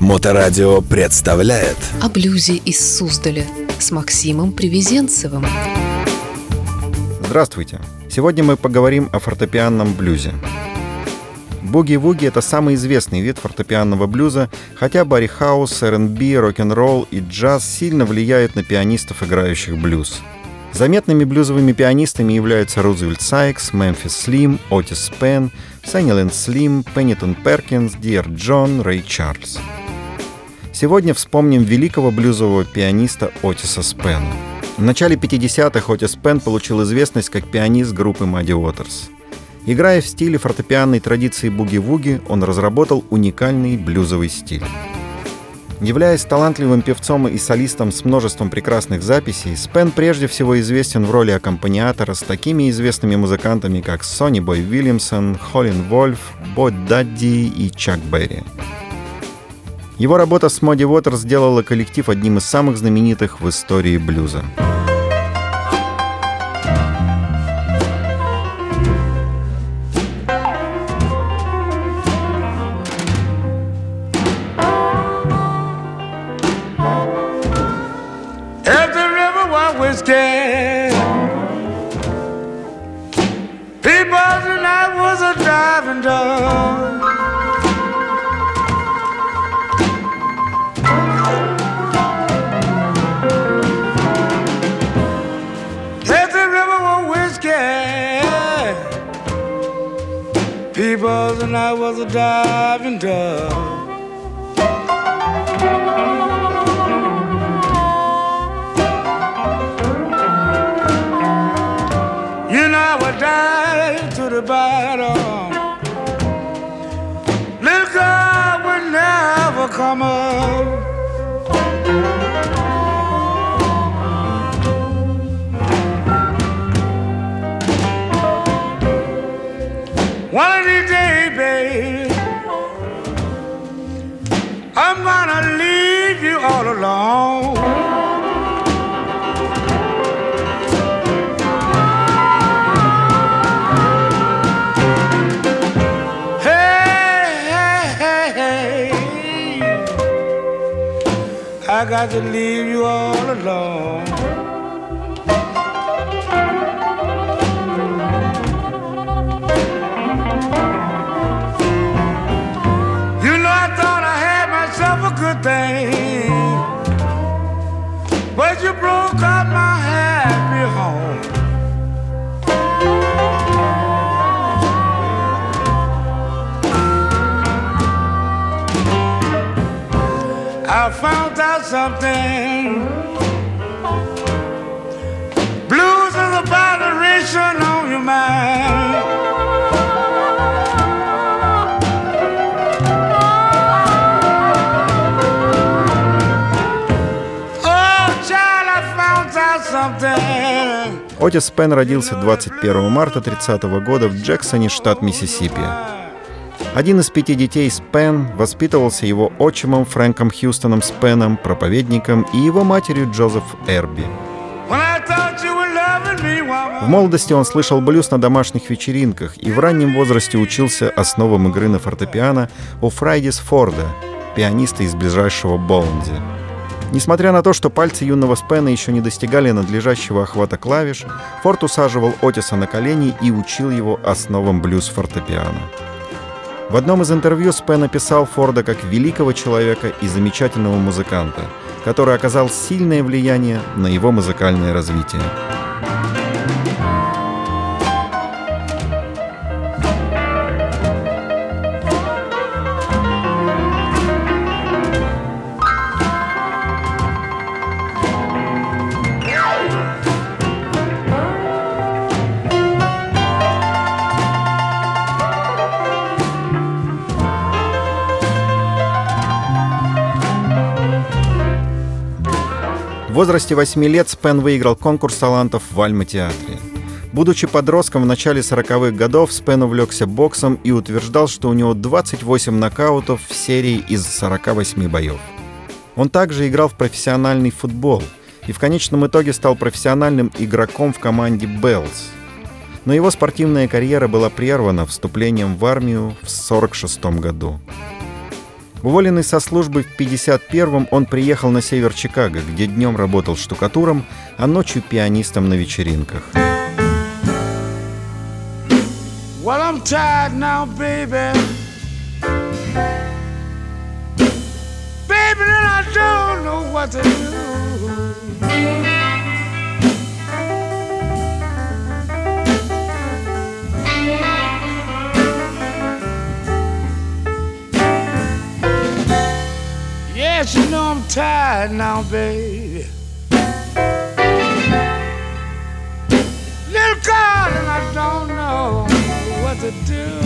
Моторадио представляет О блюзе из Суздаля с Максимом Привезенцевым. Здравствуйте! Сегодня мы поговорим о фортепианном блюзе. Буги-вуги — это самый известный вид фортепианного блюза, хотя Барри Хаус, R&B, рок-н-ролл и джаз сильно влияют на пианистов, играющих блюз. Заметными блюзовыми пианистами являются Рузвельт Сайкс, Мемфис Слим, Отис Пен, Сэнниленд Слим, Пеннитон Перкинс, Диер Джон, Рэй Чарльз. Сегодня вспомним великого блюзового пианиста Отиса Спена. В начале 50-х Отис Пен получил известность как пианист группы Мадди Уотерс. Играя в стиле фортепианной традиции буги-вуги, он разработал уникальный блюзовый стиль. Являясь талантливым певцом и солистом с множеством прекрасных записей, Спен прежде всего известен в роли аккомпаниатора с такими известными музыкантами, как Сонни Бой Уильямсон, Холлин Вольф, Бод Дадди и Чак Берри. Его работа с Моди Уотер сделала коллектив одним из самых знаменитых в истории блюза. People I was a diving dog. You know I died to the bottom. Little girl would never come up. I got to leave you all alone. I found out something. Blues is a botheration on your mind. Oh. Отис Пен родился 21 марта 30 года в Джексоне, штат Миссисипи. Один из пяти детей Спен воспитывался его отчимом Фрэнком Хьюстоном Спеном, проповедником, и его матерью Джозеф Эрби. В молодости он слышал блюз на домашних вечеринках и в раннем возрасте учился основам игры на фортепиано у Фрайдис Форда, пианиста из ближайшего Боланди. Несмотря на то, что пальцы юного Спена еще не достигали надлежащего охвата клавиш, Форд усаживал Отиса на колени и учил его основам блюз-фортепиано. В одном из интервью Спен описал Форда как великого человека и замечательного музыканта, который оказал сильное влияние на его музыкальное развитие. Возрасте 8 лет Спен выиграл конкурс талантов в Альма-театре. Будучи подростком в начале 40-х годов, Спен увлекся боксом и утверждал, что у него 28 нокаутов в серии из 48 боев. Он также играл в профессиональный футбол и в конечном итоге стал профессиональным игроком в команде «Беллс». Но его спортивная карьера была прервана вступлением в армию в 1946 году. Уволенный со службы в 51-м, он приехал на север Чикаго, где днем работал штукатуром, а ночью пианистом на вечеринках. Well, I'm tired now, baby. Baby, then I don't know what to do. Yes, you know I'm tired now, baby. Little girl, and I don't know what to do.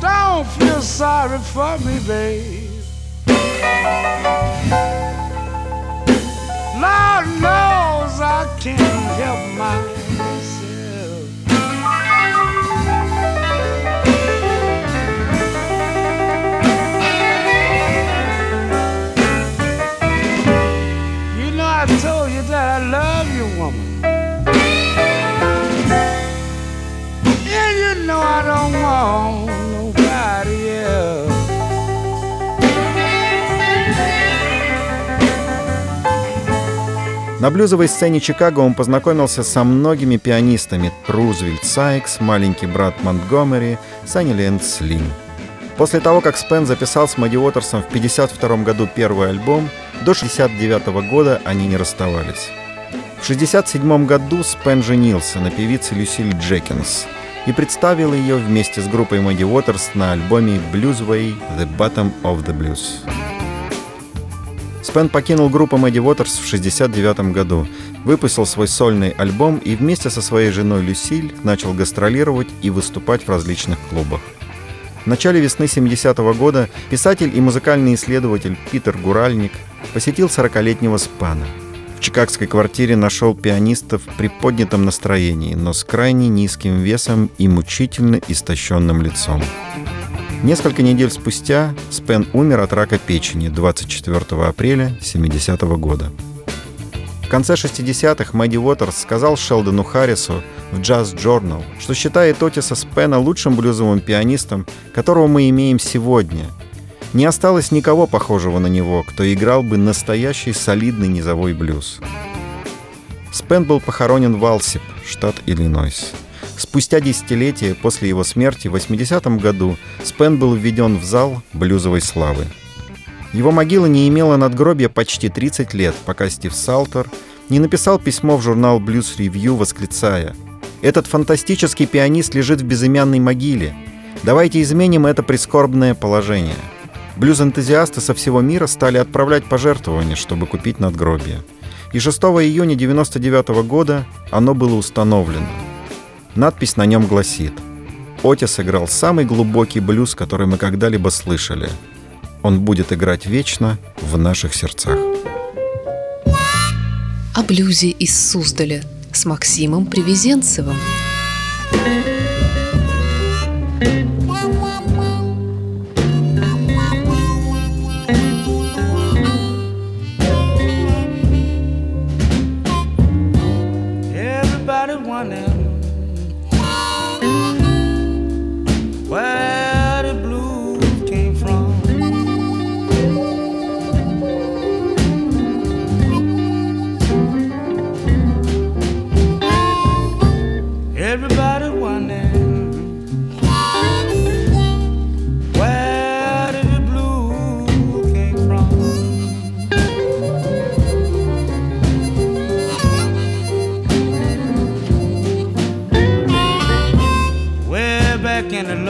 Don't feel sorry for me, babe. Lord knows I can't help myself. На блюзовой сцене Чикаго он познакомился со многими пианистами Рузвельт Сайкс, маленький брат Монтгомери, Санни Ленд Слим. После того, как Спен записал с Мадди Уотерсом в 1952 году первый альбом, до 1969 года они не расставались. В 1967 году Спен женился на певице Люсиль Джекинс и представил ее вместе с группой Мадди Уотерс на альбоме Bluesway The Bottom of the Blues. Спен покинул группу Мэдди Уотерс в 1969 году, выпустил свой сольный альбом и вместе со своей женой Люсиль начал гастролировать и выступать в различных клубах. В начале весны 70-го года писатель и музыкальный исследователь Питер Гуральник посетил 40-летнего Спана. В чикагской квартире нашел пианиста в приподнятом настроении, но с крайне низким весом и мучительно истощенным лицом. Несколько недель спустя Спен умер от рака печени 24 апреля 70 года. В конце 60-х Мэдди Уотерс сказал Шелдону Харрису в Jazz Journal, что считает Отиса Спена лучшим блюзовым пианистом, которого мы имеем сегодня. Не осталось никого похожего на него, кто играл бы настоящий солидный низовой блюз. Спен был похоронен в Алсип, штат Иллинойс. Спустя десятилетия после его смерти в 80-м году Спен был введен в зал блюзовой славы. Его могила не имела надгробия почти 30 лет, пока Стив Салтер не написал письмо в журнал Blues Review, восклицая «Этот фантастический пианист лежит в безымянной могиле. Давайте изменим это прискорбное положение». Блюз-энтузиасты со всего мира стали отправлять пожертвования, чтобы купить надгробие. И 6 июня 99 года оно было установлено. Надпись на нем гласит «Отис играл самый глубокий блюз, который мы когда-либо слышали. Он будет играть вечно в наших сердцах». О блюзе из Суздаля с Максимом Привезенцевым. Everybody can